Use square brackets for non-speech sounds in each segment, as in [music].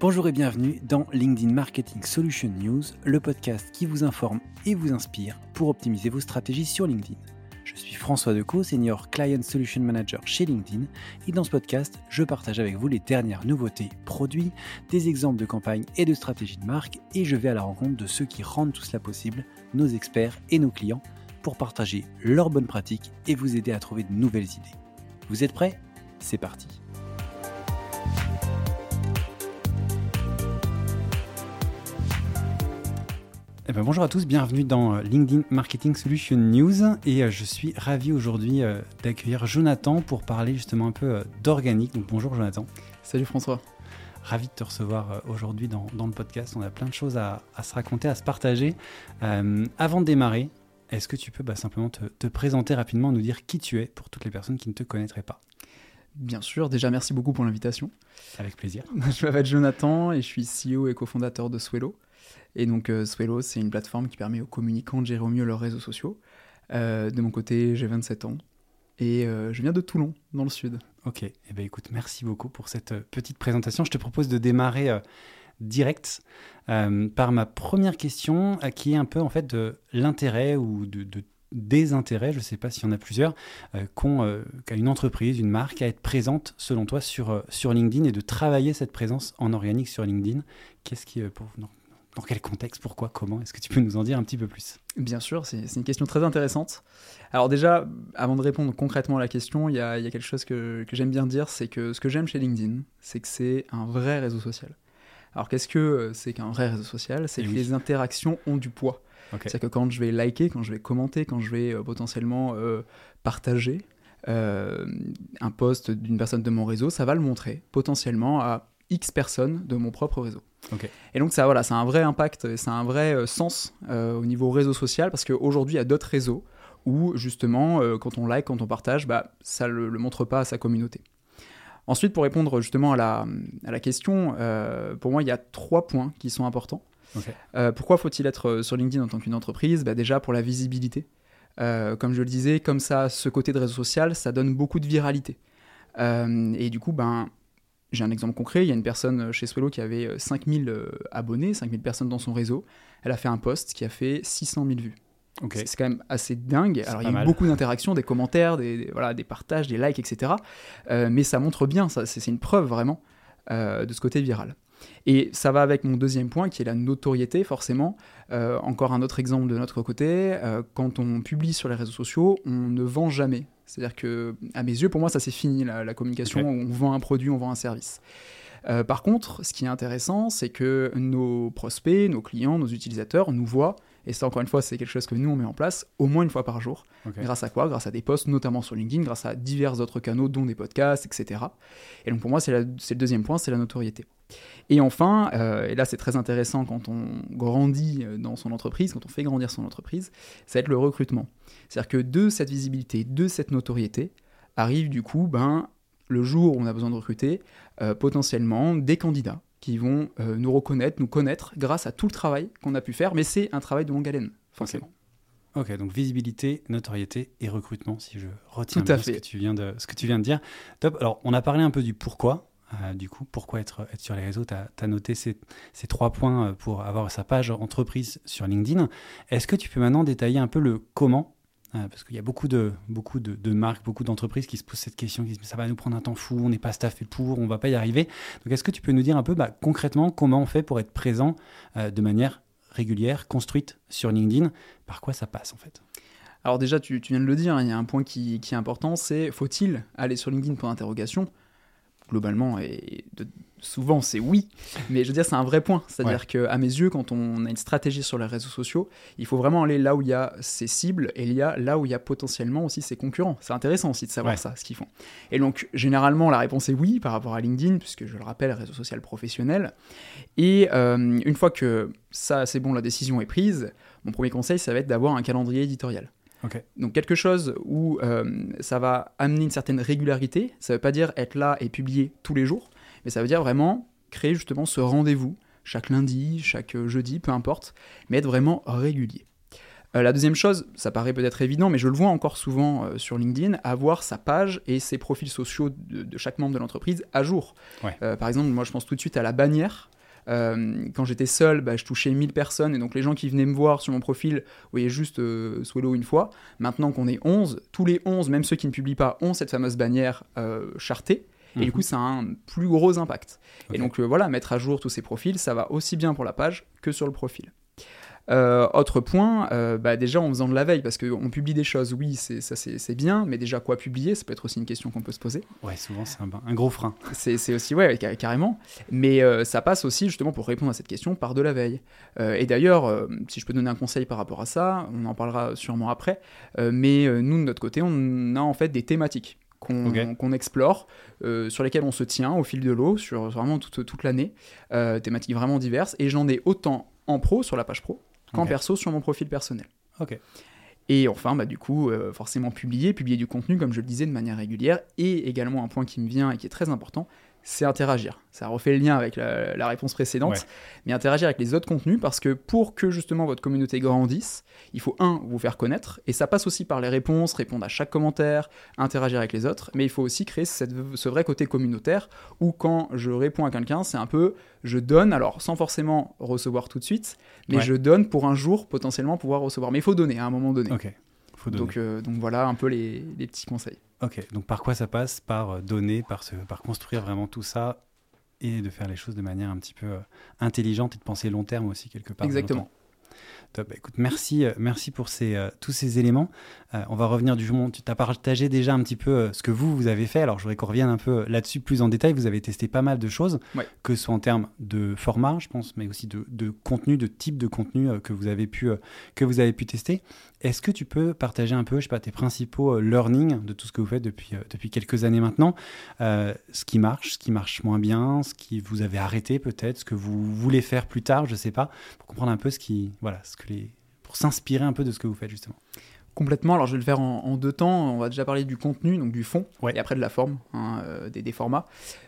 Bonjour et bienvenue dans LinkedIn Marketing Solution News, le podcast qui vous informe et vous inspire pour optimiser vos stratégies sur LinkedIn. Je suis François Decaux, Senior Client Solution Manager chez LinkedIn, et dans ce podcast, je partage avec vous les dernières nouveautés, produits, des exemples de campagnes et de stratégies de marque, et je vais à la rencontre de ceux qui rendent tout cela possible, nos experts et nos clients, pour partager leurs bonnes pratiques et vous aider à trouver de nouvelles idées. Vous êtes prêts? C'est parti Eh ben, bonjour à tous, bienvenue dans euh, LinkedIn Marketing Solution News et euh, je suis ravi aujourd'hui euh, d'accueillir Jonathan pour parler justement un peu d'organique. Donc bonjour Jonathan. Salut François. Ravi de te recevoir aujourd'hui dans, le podcast. On a plein de choses à, se raconter, à se partager. avant de démarrer, est-ce que tu peux bah, simplement te, te, présenter rapidement, nous dire qui tu es pour toutes les personnes qui ne te connaîtraient pas? Bien sûr, déjà merci beaucoup pour l'invitation. Avec plaisir. [laughs] je m'appelle Jonathan et je suis CEO et cofondateur de Swello. Et donc euh, Swello, c'est une plateforme qui permet aux communicants de gérer au mieux leurs réseaux sociaux. Euh, de mon côté, j'ai 27 ans et euh, je viens de Toulon, dans le sud. Ok, eh ben, écoute, merci beaucoup pour cette petite présentation. Je te propose de démarrer direct par ma première question, qui est un peu en fait de l'intérêt ou de, de désintérêt, je ne sais pas s'il y en a plusieurs, qu'a une entreprise, une marque, à être présente selon toi sur, sur LinkedIn et de travailler cette présence en organique sur LinkedIn. Qu'est-ce qui, pour, non, dans quel contexte Pourquoi Comment Est-ce que tu peux nous en dire un petit peu plus? Bien sûr, c'est une question très intéressante. Alors déjà, avant de répondre concrètement à la question, il y a, quelque chose que, j'aime bien dire, c'est que ce que j'aime chez LinkedIn, c'est que c'est un vrai réseau social. Alors qu'est-ce que c'est qu'un vrai réseau social? C'est eh que les interactions ont du poids. C'est-à-dire que quand je vais liker, quand je vais commenter, quand je vais euh, potentiellement euh, partager euh, un post d'une personne de mon réseau, ça va le montrer potentiellement à X personnes de mon propre réseau. Et donc ça, voilà, ça a un vrai impact, ça a un vrai euh, sens euh, au niveau réseau social, parce qu'aujourd'hui, il y a d'autres réseaux où, justement, euh, quand on like, quand on partage, bah, ça ne le, montre pas à sa communauté. Ensuite, pour répondre justement à la, à la question, pour moi, il y a trois points qui sont importants. pourquoi faut-il être sur LinkedIn en tant qu'une entreprise? Bah, Déjà pour la visibilité. comme je le disais, comme ça, ce côté de réseau social, ça donne beaucoup de viralité. et du coup, ben, j'ai un exemple concret, il y a une personne euh, chez Swello qui avait 5000 euh, euh, abonnés, 5000 personnes dans son réseau. Elle a fait un post qui a fait 600 000 vues. C'est quand même assez dingue. Alors il y a eu beaucoup d'interactions, des commentaires, des, voilà, des partages, des likes, etc. mais ça montre bien, c'est une preuve vraiment de ce côté viral. Et ça va avec mon deuxième point qui est la notoriété, forcément. encore un autre exemple de notre côté, quand on publie sur les réseaux sociaux, on ne vend jamais c'est-à-dire que, à mes yeux, pour moi, ça c'est fini la, communication. On vend un produit, on vend un service. Euh, par contre, ce qui est intéressant, c'est que nos prospects, nos clients, nos utilisateurs nous voient, et ça encore une fois, c'est quelque chose que nous on met en place au moins une fois par jour. Grâce à quoi? Grâce à des posts, notamment sur LinkedIn, grâce à divers autres canaux, dont des podcasts, etc. Et donc pour moi, c'est le deuxième point, c'est la notoriété. Et enfin, euh, et là c'est très intéressant quand on grandit euh, dans son entreprise, quand on fait grandir son entreprise, ça va être le recrutement. C'est-à-dire que de cette visibilité, de cette notoriété, arrive du coup ben, le jour où on a besoin de recruter, euh, potentiellement des candidats qui vont nous reconnaître, nous connaître grâce à tout le travail qu'on a pu faire, mais c'est un travail de longue haleine, forcément. Ok, donc visibilité, notoriété et recrutement, si je retiens bien Ce, que tu viens de, ce que tu viens de dire. Top. Alors, on a parlé un peu du pourquoi, euh, du coup, pourquoi être, être sur les réseaux Tu as, noté ces, trois points euh, pour avoir sa page entreprise sur LinkedIn. Est-ce que tu peux maintenant détailler un peu le comment euh, Parce qu'il y a beaucoup de, beaucoup de, marques, beaucoup d'entreprises qui se posent cette question, qui disent ça va nous prendre un temps fou, on n'est pas staffé pour, on va pas y arriver. Donc est-ce que tu peux nous dire un peu bah, concrètement comment on fait pour être présent de manière régulière, construite sur LinkedIn? Par quoi ça passe en fait? Alors déjà, tu, viens de le dire, hein, il y a un point qui, qui est important, c'est faut-il aller sur LinkedIn pour interrogation globalement, et souvent c'est oui, mais je veux dire c'est un vrai point. C'est-à-dire que qu'à mes yeux, quand on a une stratégie sur les réseaux sociaux, il faut vraiment aller là où il y a ses cibles et il y a là où il y a potentiellement aussi ses concurrents. C'est intéressant aussi de savoir ça, ce qu'ils font. Et donc généralement la réponse est oui par rapport à LinkedIn, puisque je le rappelle, réseau social professionnel. Et euh, une fois que ça c'est bon, la décision est prise, mon premier conseil ça va être d'avoir un calendrier éditorial. Donc quelque chose où euh, ça va amener une certaine régularité, ça ne veut pas dire être là et publier tous les jours, mais ça veut dire vraiment créer justement ce rendez-vous chaque lundi, chaque jeudi, peu importe, mais être vraiment régulier. la deuxième chose, ça paraît peut-être évident, mais je le vois encore souvent sur LinkedIn, avoir sa page et ses profils sociaux de, chaque membre de l'entreprise à jour. par exemple, moi je pense tout de suite à la bannière. Euh, quand j'étais seul, bah, je touchais 1000 personnes et donc les gens qui venaient me voir sur mon profil voyaient juste euh, Swallow une fois. Maintenant qu'on est 11, tous les 11, même ceux qui ne publient pas, ont cette fameuse bannière euh, chartée. Et du mhm. coup, ça a un plus gros impact. Et donc voilà, mettre à jour tous ces profils, ça va aussi bien pour la page que sur le profil. Euh, autre point, euh, bah déjà en faisant de la veille, parce qu'on publie des choses, oui, c'est, ça c'est, bien, mais déjà quoi publier, ça peut être aussi une question qu'on peut se poser. Ouais, souvent c'est un, gros frein. C'est, aussi, ouais, carrément. Mais euh, ça passe aussi, justement, pour répondre à cette question, par de la veille. et d'ailleurs, si je peux donner un conseil par rapport à ça, on en parlera sûrement après, mais nous, de notre côté, on a en fait des thématiques qu'on explore, sur lesquelles on se tient au fil de l'eau, sur vraiment toute, toute l'année, thématiques vraiment diverses, et j'en ai autant en pro, sur la page pro, qu'en perso sur mon profil personnel. Ok. Et enfin, bah, du coup, euh, forcément publier, publier du contenu, comme je le disais, de manière régulière. Et également un point qui me vient et qui est très important, c'est interagir. Ça refait le lien avec la, réponse précédente, mais interagir avec les autres contenus parce que pour que justement votre communauté grandisse, il faut un, vous faire connaître, et ça passe aussi par les réponses, répondre à chaque commentaire, interagir avec les autres, mais il faut aussi créer ce vrai côté communautaire où quand je réponds à quelqu'un, c'est un peu je donne, alors sans forcément recevoir tout de suite, mais je donne pour un jour potentiellement pouvoir recevoir. Mais il faut donner à un moment donné. Donc, euh, donc voilà un peu les, les petits conseils. Ok, donc par quoi ça passe? Par euh, donner, par, par construire vraiment tout ça et de faire les choses de manière un petit peu euh, intelligente et de penser long terme aussi quelque part. Exactement. Top. Bah, écoute, merci, euh, merci pour ces, tous ces éléments. on va revenir du jour. Tu as partagé déjà un petit peu ce que vous, vous avez fait. Alors, je voudrais qu'on revienne un peu là-dessus plus en détail. Vous avez testé pas mal de choses, que ce soit en termes de format, je pense, mais aussi de, de contenu, de type de contenu que, vous avez pu, que vous avez pu tester. Est-ce que tu peux partager un peu, je sais pas, tes principaux euh, learning de tout ce que vous faites depuis, euh, depuis quelques années maintenant euh, Ce qui marche, ce qui marche moins bien, ce qui vous avez arrêté peut-être, ce que vous voulez faire plus tard, je sais pas, pour comprendre un peu ce qui, voilà, ce que les, pour s'inspirer un peu de ce que vous faites justement. Complètement. Alors, je vais le faire en, deux temps. On va déjà parler du contenu, donc du fond, et après de la forme, hein, des, des, formats.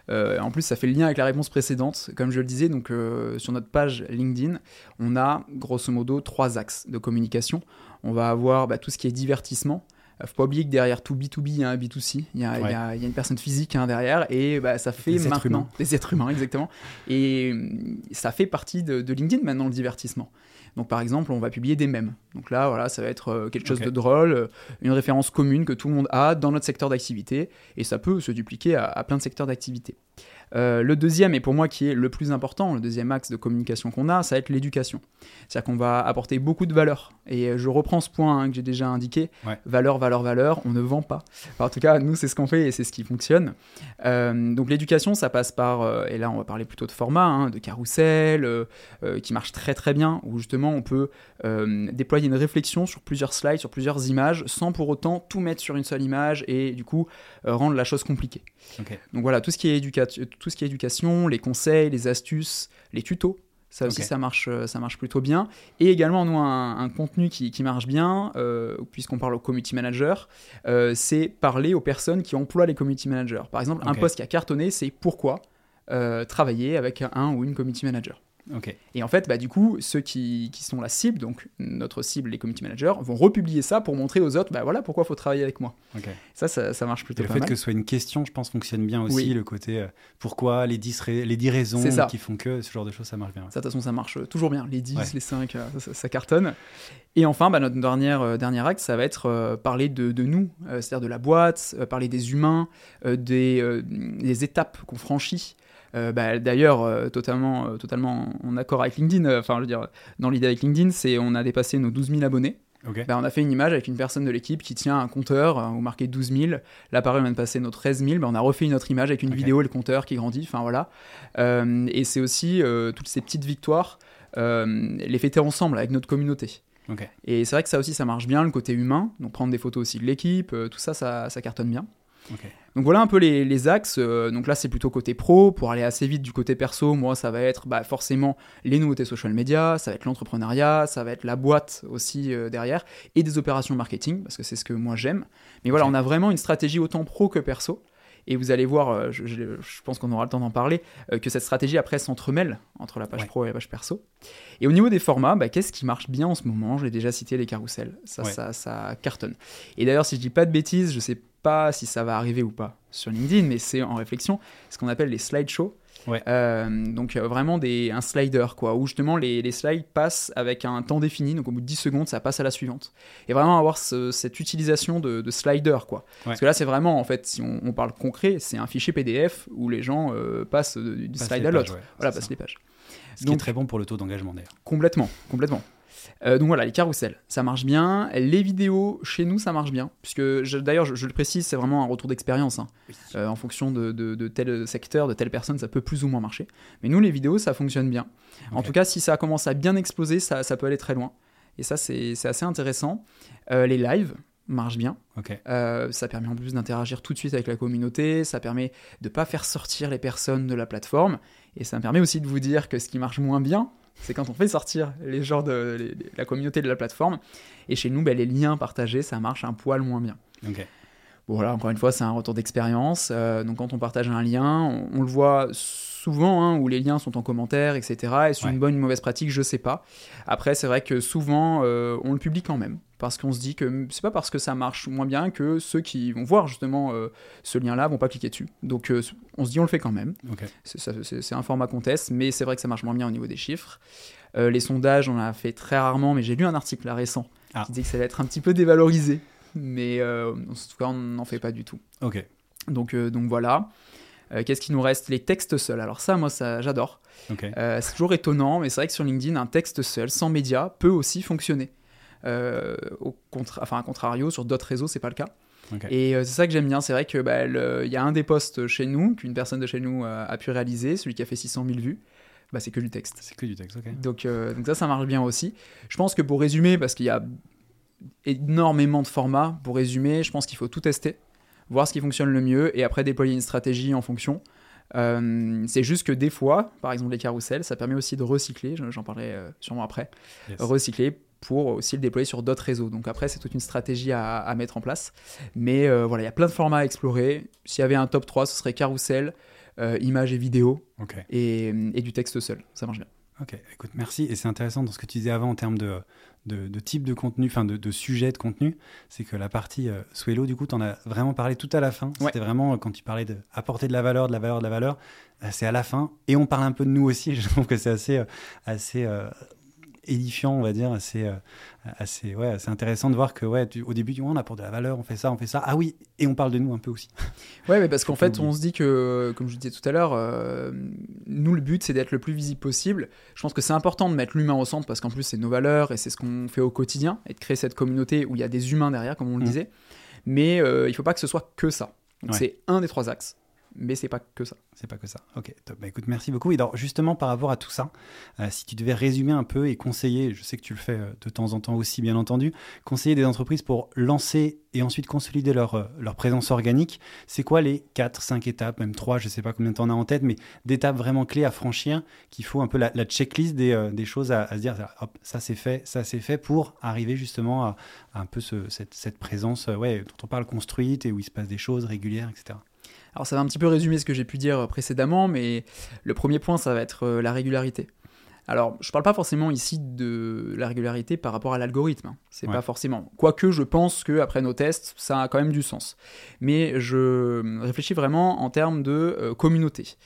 en plus, ça fait le lien avec la réponse précédente. Comme je le disais, donc sur notre page LinkedIn, on a grosso modo trois axes de communication on va avoir bah, tout ce qui est divertissement. Il faut pas oublier que derrière tout B2B, il y a un B2C, il y a, une personne physique hein, derrière, et bah, ça fait maintenant des êtres humains, exactement. Et hum, ça fait partie de, LinkedIn maintenant, le divertissement. Donc par exemple, on va publier des mèmes. Donc là, voilà, ça va être euh, quelque chose de drôle, euh, une référence commune que tout le monde a dans notre secteur d'activité, et ça peut se dupliquer à plein de secteurs d'activité. Euh, le deuxième, et pour moi qui est le plus important, le deuxième axe de communication qu'on a, ça va être l'éducation. C'est-à-dire qu'on va apporter beaucoup de valeur. Et je reprends ce point hein, que j'ai déjà indiqué. Valeur, valeur, valeur, on ne vend pas. en tout cas, nous, c'est ce qu'on fait et c'est ce qui fonctionne. Euh, donc l'éducation, ça passe par, euh, et là on va parler plutôt de format, hein, de carrousel, qui marche très très bien, où justement on peut déployer une réflexion sur plusieurs slides, sur plusieurs images, sans pour autant tout mettre sur une seule image et du coup rendre la chose compliquée. Donc voilà, tout ce qui est éducation tout ce qui est éducation, les conseils, les astuces, les tutos. Ça aussi, ça, marche, euh, ça marche plutôt bien. Et également, nous, un, contenu qui, marche bien, euh, puisqu'on parle au community manager, euh, c'est parler aux personnes qui emploient les community managers. Par exemple, un poste qui a cartonné, c'est pourquoi travailler avec un ou une community manager. Et en fait, bah, du coup, ceux qui, qui, sont la cible, donc notre cible, les community managers, vont republier ça pour montrer aux autres, bah voilà pourquoi il faut travailler avec moi. Ça, ça, marche plutôt Et le fait que ce soit une question, je pense, fonctionne bien aussi, le côté euh, pourquoi, les 10, les 10 raisons qui font que, ce genre de choses, ça marche bien. Ça, de toute façon, ça marche toujours bien. Les 10, les 5, euh, ça, cartonne. Et enfin, bah, notre dernière, euh, dernier acte, ça va être parler de, de nous, c'est-à-dire de la boîte, parler des humains, des, des étapes qu'on franchit. Euh, bah, d'ailleurs, euh, totalement, euh, totalement en accord avec LinkedIn, enfin, je veux dire, dans l'idée avec LinkedIn, c'est on a dépassé nos 12 000 abonnés. Bah, on a fait une image avec une personne de l'équipe qui tient un compteur où marqué 12 000. Là, pareil, on vient de passer nos 13 000. Bah, on a refait une autre image avec une vidéo et le compteur qui grandit. Enfin, voilà. et c'est aussi toutes ces petites victoires, les fêter ensemble avec notre communauté. Et c'est vrai que ça aussi, ça marche bien, le côté humain. Donc, prendre des photos aussi de l'équipe, tout ça, ça, ça cartonne bien. Donc voilà un peu les, axes. Euh, donc là, c'est plutôt côté pro. Pour aller assez vite du côté perso, moi, ça va être bah, forcément les nouveautés social media, ça va être l'entrepreneuriat, ça va être la boîte aussi euh, derrière, et des opérations marketing, parce que c'est ce que moi j'aime. Mais voilà, on a vraiment une stratégie autant pro que perso. Et vous allez voir, je, pense qu'on aura le temps d'en parler, que cette stratégie après s'entremêle entre la page pro et la page perso. Et au niveau des formats, bah, qu'est-ce qui marche bien en ce moment? Je l'ai déjà cité, les carousels. Ça, ça, ça cartonne. Et d'ailleurs, si je dis pas de bêtises, je sais pas si ça va arriver ou pas sur LinkedIn, mais c'est en réflexion, ce qu'on appelle les slideshows. Euh, donc euh, vraiment des, un slider, quoi, où justement les, les, slides passent avec un temps défini, donc au bout de 10 secondes, ça passe à la suivante. Et vraiment avoir cette utilisation de, de slider, quoi. Parce que là, c'est vraiment, en fait, si on, parle concret, c'est un fichier PDF où les gens euh, passent du slide à l'autre. voilà, passent les pages. Ce qui est très bon pour le taux d'engagement d'ailleurs. Complètement, complètement. Euh, donc voilà, les carousels, ça marche bien. Les vidéos, chez nous, ça marche bien. Puisque, d'ailleurs, je, le précise, c'est vraiment un retour d'expérience. Hein. Euh, en fonction de, tel secteur, de telle personne, ça peut plus ou moins marcher. Mais nous, les vidéos, ça fonctionne bien. En tout cas, si ça commence à bien exploser, ça, peut aller très loin. Et ça, c'est assez intéressant. Euh, les lives, marchent bien. ça permet en plus d'interagir tout de suite avec la communauté, ça permet de ne pas faire sortir les personnes de la plateforme, et ça me permet aussi de vous dire que ce qui marche moins bien, c'est quand on fait sortir les gens de la communauté de la plateforme. Et chez nous, ben, les liens partagés, ça marche un poil moins bien. Bon, voilà, encore une fois, c'est un retour d'expérience. Euh, donc, quand on partage un lien, on, le voit souvent hein, où les liens sont en commentaire, etc. Est-ce une bonne ou une mauvaise pratique Je sais pas. Après, c'est vrai que souvent, euh, on le publie quand même parce qu'on se dit que c'est pas parce que ça marche moins bien que ceux qui vont voir justement euh, ce lien-là vont pas cliquer dessus. Donc euh, on se dit on le fait quand même. C'est un format qu'on teste, mais c'est vrai que ça marche moins bien au niveau des chiffres. Euh, les sondages, on a fait très rarement, mais j'ai lu un article là récent ah. qui dit que ça va être un petit peu dévalorisé, mais en tout cas on n'en fait pas du tout. Ok. Donc, donc voilà. Qu'est-ce qui nous reste? Les textes seuls. Alors ça, moi, ça, j'adore. c'est toujours étonnant, mais c'est vrai que sur LinkedIn, un texte seul, sans médias, peut aussi fonctionner. Euh, au contra enfin, à contrario, sur d'autres réseaux, c'est pas le cas. Et euh, c'est ça que j'aime bien. C'est vrai que bah, y a un des posts chez nous qu'une personne de chez nous euh, a pu réaliser, celui qui a fait 600 000 vues. Bah, c'est que du texte. C'est que du texte, ok. Donc, donc ça, ça marche bien aussi. Je pense que pour résumer, parce qu'il y a énormément de formats, pour résumer, je pense qu'il faut tout tester, voir ce qui fonctionne le mieux et après déployer une stratégie en fonction. c'est juste que des fois, par exemple les carousels, ça permet aussi de recycler, j'en parlerai sûrement après, recycler pour aussi le déployer sur d'autres réseaux. Donc après, c'est toute une stratégie à, mettre en place. Mais euh, voilà, il y a plein de formats à explorer. S'il y avait un top 3, ce serait carousel, euh, images et vidéos, et, du texte seul. Ça marche bien. Ok, écoute, merci. Et c'est intéressant dans ce que tu disais avant en termes de, de, type de contenu, enfin de, de, sujet de contenu, c'est que la partie euh, Swello, du coup, tu en as vraiment parlé tout à la fin. C'était vraiment quand tu parlais d'apporter de, de la valeur, de la valeur, de la valeur, c'est à la fin. Et on parle un peu de nous aussi. [laughs] Je trouve que c'est assez, assez édifiant, on va dire, assez, euh, assez, ouais, assez intéressant de voir que, ouais, au début, on apporte de la valeur, on fait ça, on fait ça. Ah oui, et on parle de nous un peu aussi. [laughs] Ouais, mais parce qu'en fait, on se dit que, comme je disais tout à l'heure, euh, nous, le but, c'est d'être le plus visible possible. Je pense que c'est important de mettre l'humain au centre parce qu'en plus, c'est nos valeurs et c'est ce qu'on fait au quotidien et de créer cette communauté où il y a des humains derrière, comme on le mmh. disait. Mais euh, il faut pas que ce soit que ça. C'est un des trois axes mais c'est pas que ça. C'est pas que ça. Ok, top. Bah, écoute, merci beaucoup. Et alors, justement, par rapport à tout ça, euh, si tu devais résumer un peu et conseiller, je sais que tu le fais euh, de temps en temps aussi, bien entendu, conseiller des entreprises pour lancer et ensuite consolider leur, euh, leur présence organique, c'est quoi les 4, 5 étapes, même 3, je sais pas combien tu en as en tête, mais d'étapes vraiment clés à franchir, qu'il faut un peu la, checklist des, des choses à, se dire, hop, ça c'est fait, ça c'est fait pour arriver justement à, un peu cette, cette, présence ouais, dont on parle construite et où il se passe des choses régulières, etc. Alors ça va un petit peu résumer ce que j'ai pu dire précédemment, mais le premier point, ça va être euh, la régularité. Alors, je ne parle pas forcément ici de la régularité par rapport à l'algorithme. Hein. C'est pas forcément. Quoique, je pense que après nos tests, ça a quand même du sens. Mais je réfléchis vraiment en termes de euh, communauté.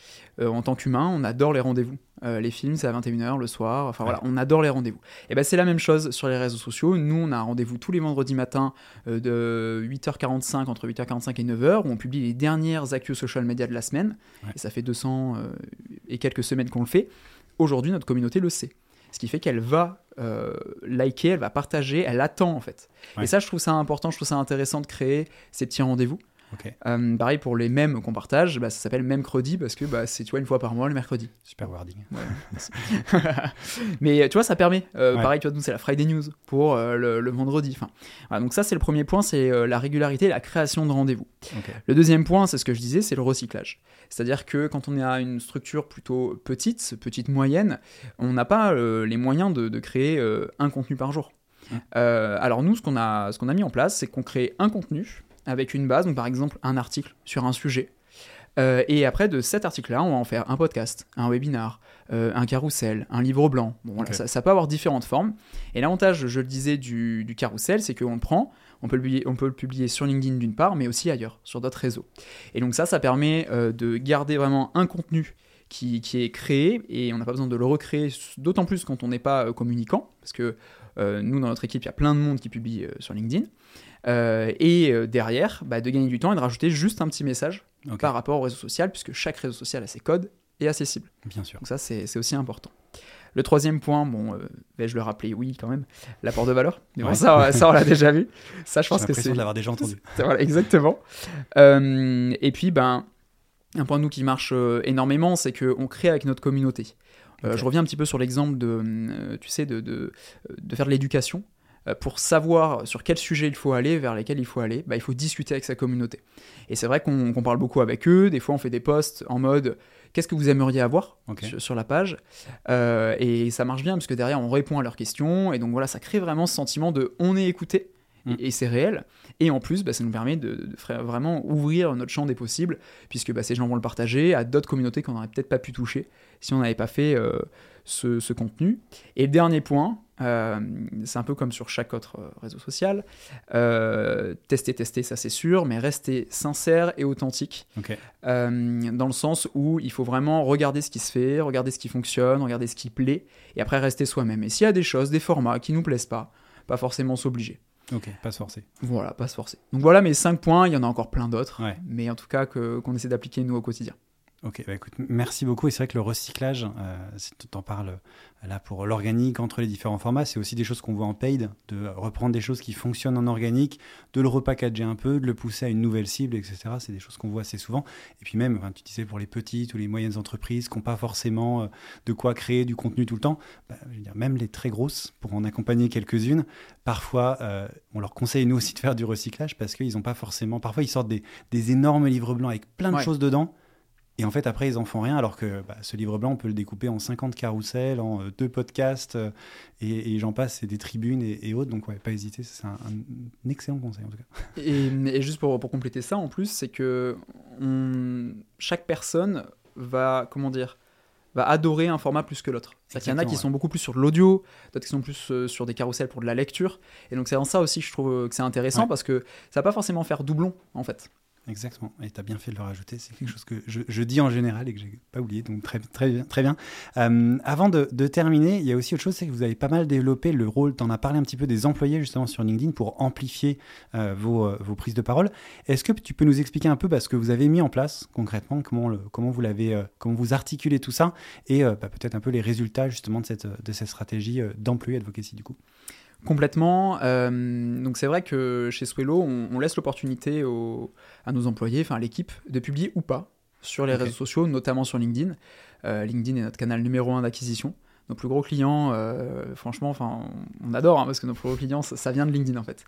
Euh, en tant qu'humain, on adore les rendez-vous. Euh, les films, c'est à 21h le soir. Enfin voilà, on adore les rendez-vous. Et ben c'est la même chose sur les réseaux sociaux. Nous, on a un rendez-vous tous les vendredis matins de 8h45 entre 8h45 et 9h où on publie les dernières actus social media de la semaine. Et ça fait 200 et quelques semaines qu'on le fait aujourd'hui notre communauté le sait. Ce qui fait qu'elle va euh, liker, elle va partager, elle attend en fait. Et ça, je trouve ça important, je trouve ça intéressant de créer ces petits rendez-vous. Euh, pareil pour les mèmes qu'on partage, bah, ça s'appelle Memcredi parce que bah, c'est tu vois une fois par mois le mercredi. Super wording. [laughs] Mais tu vois ça permet. Euh, pareil tu vois nous c'est la Friday News pour euh, le, vendredi. Enfin donc ça c'est le premier point c'est la régularité, la création de rendez-vous. Le deuxième point c'est ce que je disais c'est le recyclage. C'est-à-dire que quand on est à une structure plutôt petite, petite moyenne, on n'a pas les moyens de, de créer un contenu par jour. alors nous ce qu'on a ce qu'on a mis en place c'est qu'on crée un contenu avec une base, donc par exemple un article sur un sujet. et après, de cet article-là, on va en faire un podcast, un webinar, un carrousel, un livre blanc. Bon, ça, peut avoir différentes formes. Et l'avantage, je le disais, du, du carrousel, c'est qu'on le prend, on peut, le publier, on peut le publier sur LinkedIn d'une part, mais aussi ailleurs, sur d'autres réseaux. Et donc ça, ça permet de garder vraiment un contenu qui, est créé et on n'a pas besoin de le recréer, d'autant plus quand on n'est pas communicant, parce que nous, dans notre équipe, il y a plein de monde qui publie sur LinkedIn. Euh, et euh, derrière, bah, de gagner du temps et de rajouter juste un petit message par rapport au réseau social, puisque chaque réseau social a ses codes et accessible. Bien sûr. Donc ça, c'est aussi important. Le troisième point, bon, euh, vais-je le rappeler? Oui, quand même, l'apport de valeur. ça, ça, on l'a déjà vu. Ça, je pense que c'est. de l'avoir déjà entendu. [laughs] voilà, exactement. et puis, ben, un point de nous qui marche énormément, c'est qu'on crée avec notre communauté. Je reviens un petit peu sur l'exemple de, tu sais, de, de, de faire de l'éducation. Euh, pour savoir sur quel sujet il faut aller, vers lesquels il faut aller, bah, il faut discuter avec sa communauté. Et c'est vrai qu'on parle beaucoup avec eux, des fois on fait des posts en mode qu'est-ce que vous aimeriez avoir sur, la page, euh, et ça marche bien parce que derrière on répond à leurs questions, et donc voilà, ça crée vraiment ce sentiment de on est écouté, et, mm. c'est réel. Et en plus, bah, ça nous permet de, vraiment ouvrir notre champ des possibles, puisque bah, ces gens vont le partager à d'autres communautés qu'on n'aurait peut-être pas pu toucher si on n'avait pas fait euh, ce, contenu. Et le dernier point, euh, c'est un peu comme sur chaque autre euh, réseau social. tester, tester, ça c'est sûr, mais rester sincère et authentique. dans le sens où il faut vraiment regarder ce qui se fait, regarder ce qui fonctionne, regarder ce qui plaît, et après rester soi-même. Et s'il y a des choses, des formats qui nous plaisent pas, pas forcément s'obliger. Ok, pas se forcer. Voilà, pas se forcer. Donc voilà mes 5 points, il y en a encore plein d'autres, mais en tout cas qu'on essaie d'appliquer nous au quotidien. Ok, bah écoute, merci beaucoup. Et c'est vrai que le recyclage, euh, si tu en parles là pour l'organique entre les différents formats, c'est aussi des choses qu'on voit en paid, de reprendre des choses qui fonctionnent en organique, de le repackager un peu, de le pousser à une nouvelle cible, etc. C'est des choses qu'on voit assez souvent. Et puis même, tu disais pour les petites ou les moyennes entreprises qui n'ont pas forcément euh, de quoi créer du contenu tout le temps, bah, je veux dire, même les très grosses, pour en accompagner quelques-unes, parfois on leur conseille nous aussi de faire du recyclage parce qu'ils n'ont pas forcément, parfois ils sortent des, des énormes livres blancs avec plein de choses dedans et en fait, après, ils en font rien, alors que bah, ce livre blanc, on peut le découper en 50 carousels, en euh, deux podcasts, euh, et, j'en passe, c'est des tribunes et, autres. Donc, ouais, pas hésiter, c'est un, excellent conseil en tout cas. [laughs] Et, juste pour, pour, compléter ça, en plus, c'est que chaque personne va, comment dire, va adorer un format plus que l'autre. Il y en a qui sont beaucoup plus sur l'audio, d'autres qui sont plus euh, sur des carousels pour de la lecture. Et donc, c'est en ça aussi que je trouve que c'est intéressant, parce que ça va pas forcément faire doublon, en fait. Exactement. Et tu as bien fait de le rajouter. C'est quelque chose que je, dis en général et que j'ai pas oublié. Donc très, très bien. Très bien. Euh, avant de, terminer, il y a aussi autre chose, c'est que vous avez pas mal développé le rôle, tu en as parlé un petit peu des employés justement sur LinkedIn pour amplifier euh, vos, euh, vos, prises de parole. Est-ce que tu peux nous expliquer un peu bah, ce que vous avez mis en place concrètement, comment, comment vous l'avez, comment vous articulez tout ça et bah, peut-être un peu les résultats justement de cette, de cette stratégie d'employé advocacy du coup? Complètement. Euh, donc c'est vrai que chez Swello, on, laisse l'opportunité à nos employés, enfin à l'équipe, de publier ou pas sur les réseaux sociaux, notamment sur LinkedIn. Euh, LinkedIn est notre canal numéro un d'acquisition. Nos plus gros clients, euh, franchement, enfin, on adore hein, parce que nos plus gros clients, ça, vient de LinkedIn en fait.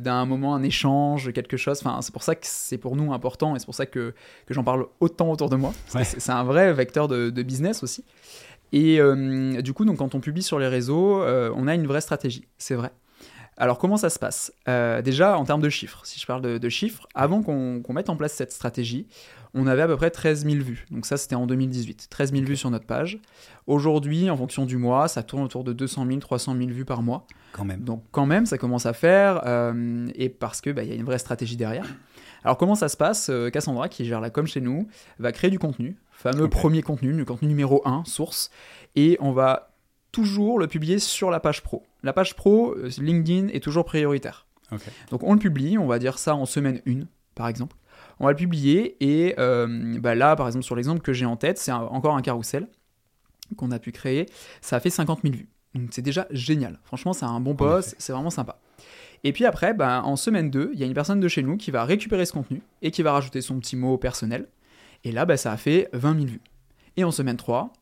D'un moment, un échange, quelque chose. Enfin, c'est pour ça que c'est pour nous important et c'est pour ça que, que j'en parle autant autour de moi. C'est un vrai vecteur de, de business aussi. Et euh, du coup, donc, quand on publie sur les réseaux, euh, on a une vraie stratégie, c'est vrai. Alors comment ça se passe? Euh, Déjà en termes de chiffres, si je parle de, chiffres, avant qu'on mette en place cette stratégie, on avait à peu près 13 000 vues. Donc ça c'était en 2018, 13 000 vues sur notre page. Aujourd'hui, en fonction du mois, ça tourne autour de 200 000, 300 000 vues par mois. Quand même. Donc quand même, ça commence à faire, et parce qu'il bah, y a une vraie stratégie derrière. Alors comment ça se passe? Cassandra, qui gère la com chez nous, va créer du contenu, fameux premier contenu, le contenu numéro 1, source, et on va toujours le publier sur la page pro. La page pro, euh, LinkedIn est toujours prioritaire. Donc on le publie, on va dire ça en semaine 1, par exemple. On va le publier et euh, bah là, par exemple, sur l'exemple que j'ai en tête, c'est encore un carrousel qu'on a pu créer. Ça a fait 50 000 vues. Donc c'est déjà génial. Franchement, c'est un bon post, c'est vraiment sympa. Et puis après, bah, en semaine 2, il y a une personne de chez nous qui va récupérer ce contenu et qui va rajouter son petit mot personnel. Et là, bah, ça a fait 20 000 vues. Et en semaine 3,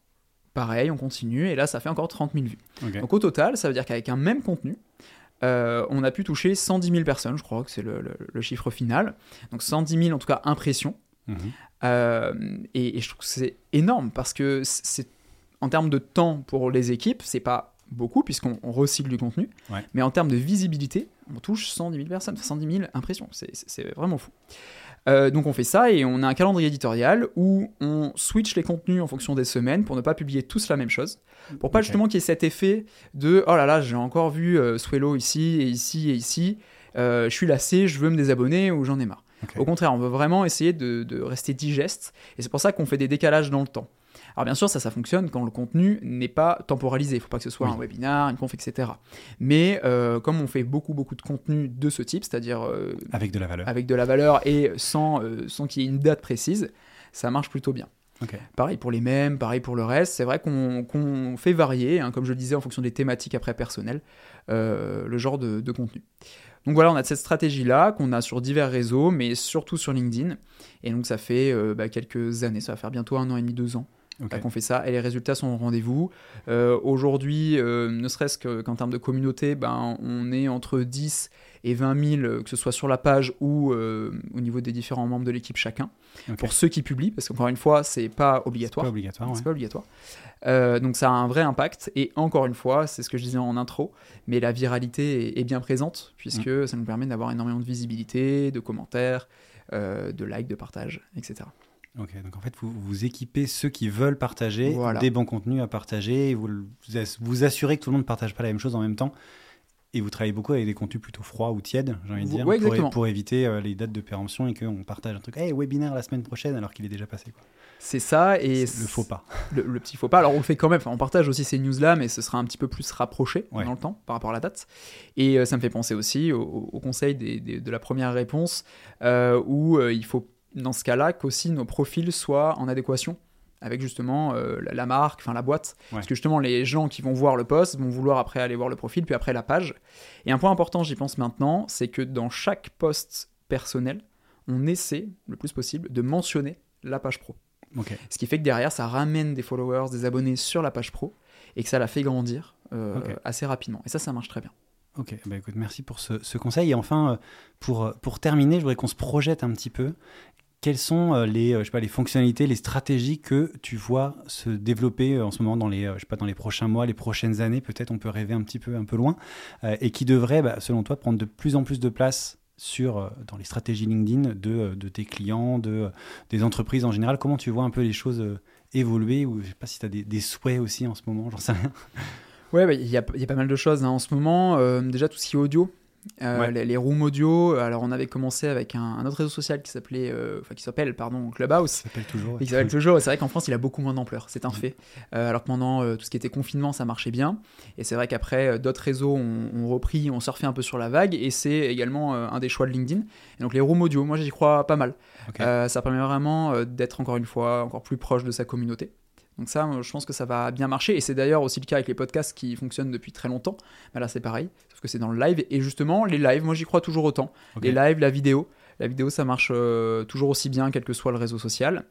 pareil, on continue, et là, ça fait encore 30 000 vues. Donc au total, ça veut dire qu'avec un même contenu, euh, on a pu toucher 110 000 personnes, je crois que c'est le, chiffre final. Donc 110 000 en tout cas impressions. Mhm. Euh, et, je trouve que c'est énorme parce que c'est en termes de temps pour les équipes, c'est pas beaucoup, puisqu'on recycle du contenu. Mais en termes de visibilité, on touche 110 000 personnes, 110 000 impressions. C'est vraiment fou. Euh, donc on fait ça et on a un calendrier éditorial où on switch les contenus en fonction des semaines pour ne pas publier tous la même chose. Pour pas justement qu'il y ait cet effet de oh là là, j'ai encore vu euh, Swello ici et ici et ici, euh, je suis lassé, je veux me désabonner ou j'en ai marre. Au contraire, on veut vraiment essayer de, de rester digeste et c'est pour ça qu'on fait des décalages dans le temps. Alors bien sûr, ça, ça fonctionne quand le contenu n'est pas temporalisé. Il ne faut pas que ce soit un webinar, une conf, etc. Mais euh, comme on fait beaucoup, beaucoup de contenu de ce type, c'est-à-dire... Euh, avec de la valeur. Avec de la valeur et sans, euh, sans qu'il y ait une date précise, ça marche plutôt bien. Pareil pour les mêmes, pareil pour le reste. C'est vrai qu'on fait varier, hein, comme je le disais, en fonction des thématiques après personnelles, le genre de, contenu. Donc voilà, on a cette stratégie-là qu'on a sur divers réseaux, mais surtout sur LinkedIn. Et donc ça fait bah, quelques années, ça va faire bientôt un an et demi, deux ans qu'on fait ça et les résultats sont au rendez-vous. Euh, aujourd'hui, euh, ne serait-ce qu'en termes de communauté, ben, on est entre 10 et 20 000, que ce soit sur la page ou euh, au niveau des différents membres de l'équipe chacun. Pour ceux qui publient, parce qu'encore une fois, c'est pas obligatoire. Pas obligatoire. C'est pas obligatoire. donc ça a un vrai impact. Et encore une fois, c'est ce que je disais en intro, mais la viralité est, bien présente puisque mm. ça nous permet d'avoir énormément de visibilité, de commentaires, de likes, de partages, etc. Ok, donc en fait, vous, vous équipez ceux qui veulent partager des bons contenus à partager, et vous vous assurez que tout le monde ne partage pas la même chose en même temps, et vous travaillez beaucoup avec des contenus plutôt froids ou tièdes, j'ai envie de dire, pour, pour, éviter euh, les dates de péremption et qu'on partage un truc, hey, webinaire la semaine prochaine alors qu'il est déjà passé. C'est ça, et le faux pas. [laughs] Le, petit faux pas. Alors on le fait quand même, on partage aussi ces news-là, mais ce sera un petit peu plus rapproché dans le temps par rapport à la date. Et euh, ça me fait penser aussi au, conseil de la première réponse, euh, où il faut dans ce cas-là qu'aussi nos profils soient en adéquation avec justement euh, la, marque, enfin la boîte. Parce que justement, les gens qui vont voir le post vont vouloir après aller voir le profil, puis après la page. Et un point important, j'y pense maintenant, c'est que dans chaque post personnel, on essaie le plus possible de mentionner la page pro. Ce qui fait que derrière, ça ramène des followers, des abonnés sur la page pro et que ça la fait grandir euh, assez rapidement. Et ça, ça marche très bien. Ok, bah écoute, merci pour ce, conseil. Et enfin, euh, pour, pour terminer, je voudrais qu'on se projette un petit peu quelles sont euh, les, euh, je sais pas, les fonctionnalités, les stratégies que tu vois se développer euh, en ce moment dans les, je sais pas, dans les prochains mois, les prochaines années, peut-être on peut rêver un petit peu, un peu loin, et qui devraient, bah, selon toi, prendre de plus en plus de place sur, dans les stratégies LinkedIn de, de tes clients, de, des entreprises en général? Comment tu vois un peu les choses évoluer ou je sais pas si tu as des, souhaits aussi en ce moment, j'en sais rien. Ouais, bah, il y, a, y, a, pas mal de choses hein. en ce moment. déjà, tout ce qui est audio, euh, les, rooms audio, alors on avait commencé avec un, autre réseau social qui s'appelait, euh, enfin qui s'appelle pardon Clubhouse. Qui s'appelle toujours. Qui s'appelle toujours. C'est vrai qu'en France il a beaucoup moins d'ampleur, c'est un fait. Euh, alors que pendant tout ce qui était confinement ça marchait bien. Et c'est vrai qu'après d'autres réseaux ont, repris, ont surfé un peu sur la vague. Et c'est également un des choix de LinkedIn. Et donc les rooms audio, moi j'y crois pas mal. ça permet vraiment d'être encore une fois encore plus proche de sa communauté. Donc ça, je pense que ça va bien marcher. Et c'est d'ailleurs aussi le cas avec les podcasts qui fonctionnent depuis très longtemps. Mais là, c'est pareil, sauf que c'est dans le live. Et justement, les lives, moi, j'y crois toujours autant. Les lives, la vidéo. La vidéo, ça marche euh, toujours aussi bien, quel que soit le réseau social.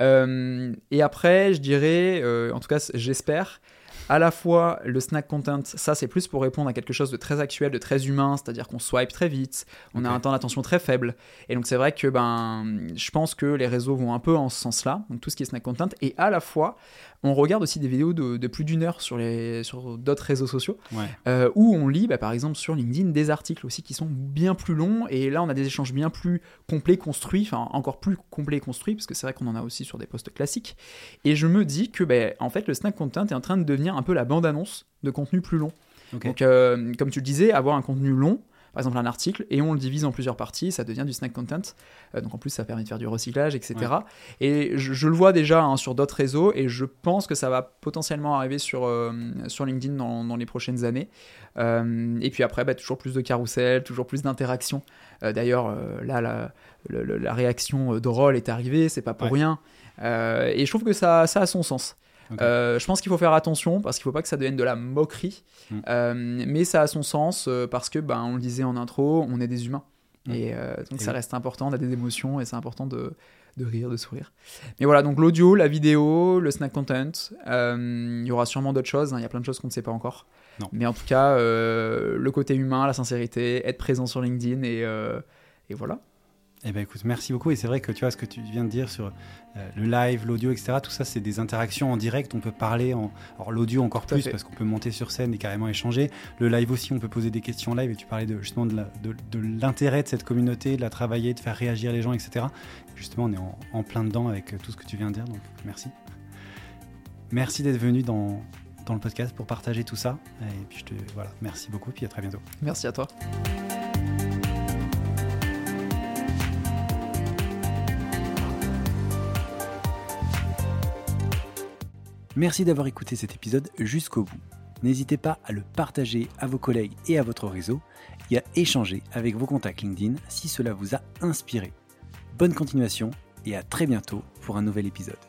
Euh, et après, je dirais, euh, en tout cas, j'espère, à la fois le snack content, ça c'est plus pour répondre à quelque chose de très actuel, de très humain, c'est-à-dire qu'on swipe très vite, on a un temps d'attention très faible. Et donc c'est vrai que ben, je pense que les réseaux vont un peu en ce sens-là, donc tout ce qui est snack content, et à la fois on regarde aussi des vidéos de, plus d'une heure sur, les, sur d'autres réseaux sociaux, euh, où on lit, bah, par exemple sur LinkedIn, des articles aussi qui sont bien plus longs, et là on a des échanges bien plus complets, construits, enfin encore plus complets et construits, parce que c'est vrai qu'on en a aussi sur des posts classiques. Et je me dis que bah, en fait le snack content est en train de devenir un peu la bande-annonce de contenu plus long. Donc euh, comme tu le disais, avoir un contenu long, par exemple un article, et on le divise en plusieurs parties, ça devient du snack content. Euh, donc en plus, ça permet de faire du recyclage, etc. Et je, le vois déjà hein, sur d'autres réseaux, et je pense que ça va potentiellement arriver sur, euh, sur LinkedIn dans, les prochaines années. Euh, et puis après, bah, toujours plus de carousel, toujours plus d'interactions. D'ailleurs, là, la, la, réaction de rôle est arrivée, c'est pas pour rien. et je trouve que ça, ça a son sens. Euh, je pense qu'il faut faire attention parce qu'il ne faut pas que ça devienne de la moquerie, mm. euh, mais ça a son sens euh, parce que, ben, on le disait en intro, on est des humains. Mm. Et donc ça reste important, on a des émotions et c'est important de, de, rire, de sourire. Mais voilà, donc l'audio, la vidéo, le snack content, il y aura sûrement d'autres choses, hein. il y a plein de choses qu'on ne sait pas encore. Mais en tout cas, le côté humain, la sincérité, être présent sur LinkedIn et, et voilà. Eh ben écoute, merci beaucoup. Et c'est vrai que tu vois ce que tu viens de dire sur euh, le live, l'audio, etc. Tout ça, c'est des interactions en direct. On peut parler en. Alors l'audio encore plus parce qu'on peut monter sur scène et carrément échanger. Le live aussi, on peut poser des questions live. Et tu parlais de, justement de l'intérêt de, cette communauté, de la travailler, de faire réagir les gens, etc. justement, on est en, en, plein dedans avec tout ce que tu viens de dire. Donc merci. Merci d'être venu dans, dans le podcast pour partager tout ça. Et puis je te voilà, merci beaucoup. Puis à très bientôt. Merci à toi. Merci d'avoir écouté cet épisode jusqu'au bout. N'hésitez pas à le partager à vos collègues et à votre réseau et à échanger avec vos contacts LinkedIn si cela vous a inspiré. Bonne continuation et à très bientôt pour un nouvel épisode.